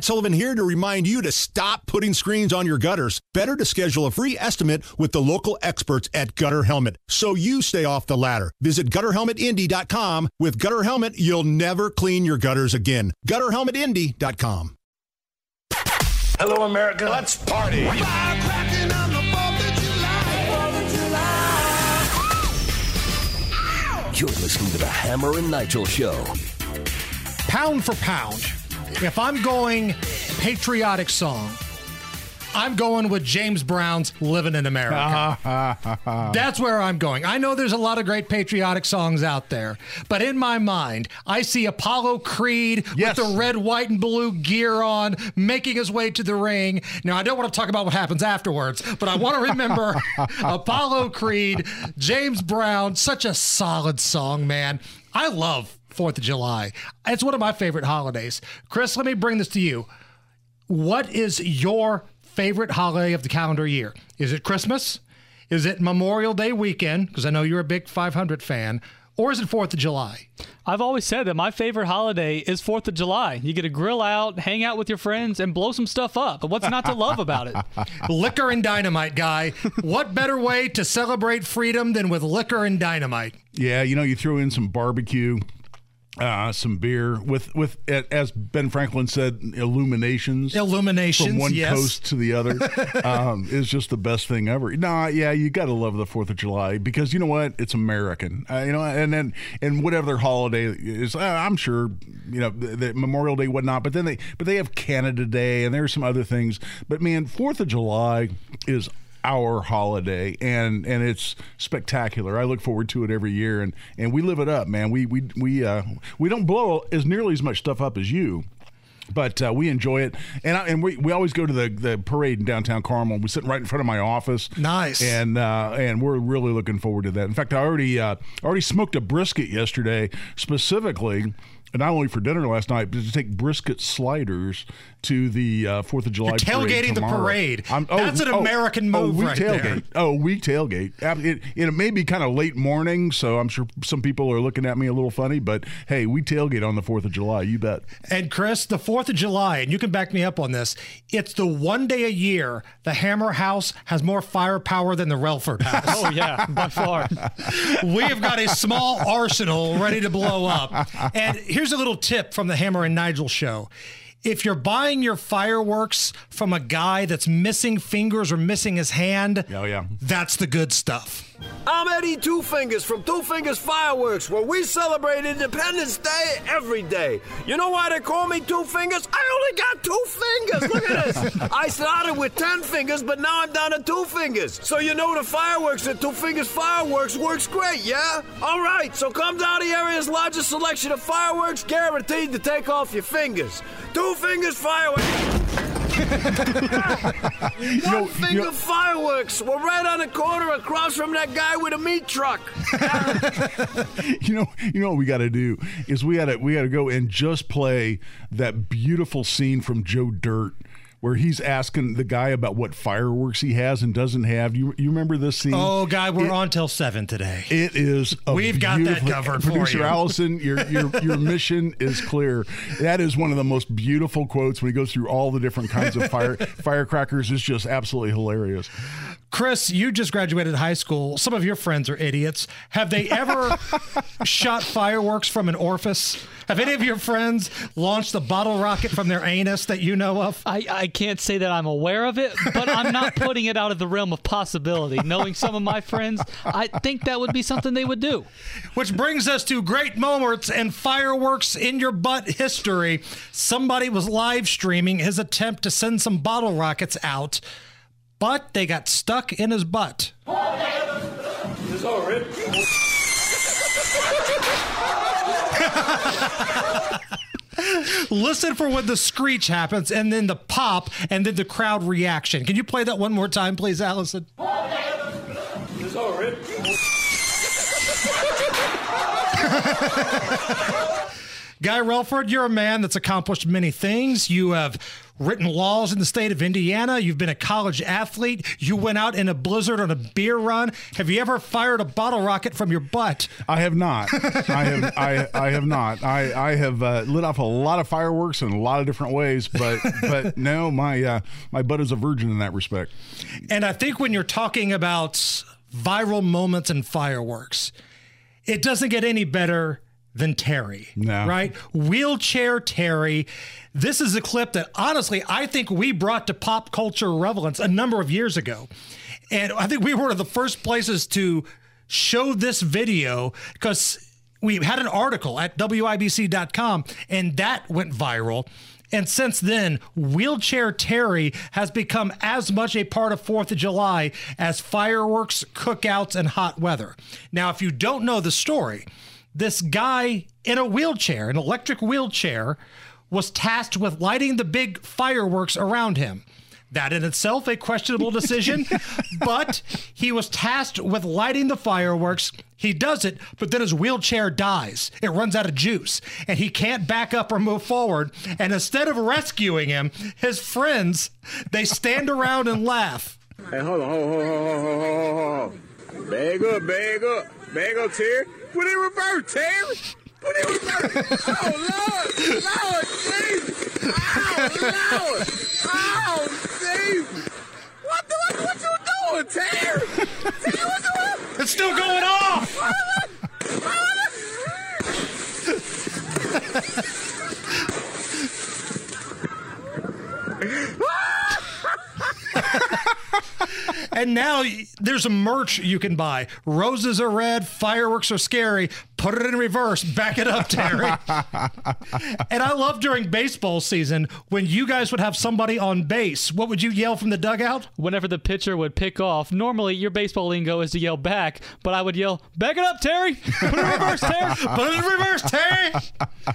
Matt Sullivan here to remind you to stop putting screens on your gutters. Better to schedule a free estimate with the local experts at Gutter Helmet so you stay off the ladder. Visit gutterhelmetindy.com. With Gutter Helmet, you'll never clean your gutters again. Gutterhelmetindy.com. Hello, America. Let's party. You're listening to the Hammer and Nigel Show. Pound for pound, if I'm going patriotic song, I'm going with James Brown's Living in America. That's where I'm going. I know there's a lot of great patriotic songs out there, but in my mind, I see Apollo Creed Yes. with the red, white, and blue gear on, making his way to the ring. Now, I don't want to talk about what happens afterwards, but I want to remember Apollo Creed, James Brown, such a solid song, man. I love Fourth of July. It's one of my favorite holidays. Chris, let me bring this to you. What is your favorite holiday of the calendar year? Is it Christmas? Is it Memorial Day weekend? Because I know you're a big 500 fan. Or is it 4th of July? I've always said that my favorite holiday is 4th of July. You get to grill out, hang out with your friends, and blow some stuff up. But what's not to love about it? liquor and dynamite, guy. What better way to celebrate freedom than with liquor and dynamite? Yeah, you know, you throw in some barbecue, uh, some beer with with as Ben Franklin said, illuminations. Illuminations, from one yes. coast to the other um, is just the best thing ever. Nah, yeah, you got to love the Fourth of July because you know what, it's American. Uh, you know, and then and whatever holiday is, uh, I'm sure you know the, the Memorial Day, whatnot. But then they but they have Canada Day and there are some other things. But man, Fourth of July is our holiday and and it's spectacular. I look forward to it every year and and we live it up, man. We we we uh we don't blow as nearly as much stuff up as you. But uh, we enjoy it, and I, and we, we always go to the, the parade in downtown Carmel. We sit right in front of my office. Nice. and uh, and we're really looking forward to that. In fact, I already uh, already smoked a brisket yesterday, specifically, not only for dinner last night, but to take brisket sliders to the uh, Fourth of July. You're parade tailgating the tomorrow. parade. That's an American oh, move we right there. tailgate. Oh, we tailgate. Ab- It, it may be kind of late morning, so I'm sure some people are looking at me a little funny, but hey, we tailgate on the 4th of July. You bet. And Chris, the 4th of July, and you can back me up on this, it's the one day a year the Hammer House has more firepower than the Relford House. Oh, yeah, by far. we have got a small arsenal ready to blow up. And here's a little tip from the Hammer and Nigel show. If you're buying your fireworks from a guy that's missing fingers or missing his hand, Oh, yeah. that's the good stuff. I'm Eddie Two Fingers from Two Fingers Fireworks, where we celebrate Independence Day every day. You know why they call me Two Fingers? I only got two fingers. Look at this. I started with ten fingers, but now I'm down to two fingers. So you know the fireworks at Two Fingers Fireworks works great, yeah? All right, so come down to the area's largest selection of fireworks, guaranteed to take off your fingers. Two Fingers Fireworks. One finger you know- fireworks. We're right on the corner across from that guy with a meat truck. You know, you know what we got to do is we got to we got to go and just play that beautiful scene from Joe Dirt where he's asking the guy about what fireworks he has and doesn't have. You you remember this scene? Oh, guy, we're It- on till 7 today. It is. We've got that covered for Producer you. Allison, your your your mission is clear. That is one of the most beautiful quotes when he goes through all the different kinds of fire firecrackers. It's just absolutely hilarious. Chris, you just graduated high school. Some of your friends are idiots. Have they ever shot fireworks from an orifice? Have any of your friends launched a bottle rocket from their anus that you know of? I, I can't say that I'm aware of it, but I'm not putting it out of the realm of possibility. Knowing some of my friends, I think that would be something they would do. Which brings us to great moments and fireworks in your butt history. Somebody was live streaming his attempt to send some bottle rockets out, but they got stuck in his butt. Listen for when the screech happens and then the pop and then the crowd reaction. Can you play that one more time, please, Allison? Guy Relford, you're a man that's accomplished many things. You have written laws in the state of Indiana. You've been a college athlete. You went out in a blizzard on a beer run. Have you ever fired a bottle rocket from your butt? I have not. I have. I, I have not. I I have uh, lit off a lot of fireworks in a lot of different ways, but but no, my uh, my butt is a virgin in that respect. And I think when you're talking about viral moments and fireworks, it doesn't get any better than Terry. No. Right? Wheelchair Terry. This is a clip that honestly I think we brought to pop culture relevance a number of years ago. And I think we were one of the first places to show this video because we had an article at WIBC.com and that went viral. And since then, Wheelchair Terry has become as much a part of 4th of July as fireworks, cookouts, and hot weather. Now, if you don't know the story, this guy in a wheelchair, an electric wheelchair, was tasked with lighting the big fireworks around him. That in itself a questionable decision, but he was tasked with lighting the fireworks. He does it, but then his wheelchair dies. It runs out of juice, and he can't back up or move forward. And instead of rescuing him, his friends they stand around and laugh. Hey, hold on, hold on, hold on, hold on, hold on. Bag up, bag up, up, Terry. Put it in reverse, Terry. Put it in reverse. Oh, Lord. Lord, Jesus. Oh, Lord. Oh, Jesus. What the, what, what you doing, Terry? Terry, what you It's still going off. and now there's a merch you can buy. Roses are red, fireworks are scary. Put it in reverse, back it up, Terry. and I love during baseball season when you guys would have somebody on base. What would you yell from the dugout? Whenever the pitcher would pick off, normally your baseball lingo is to yell back, but I would yell, "Back it up, Terry! Put it in reverse, Terry!" Put it in reverse, Terry.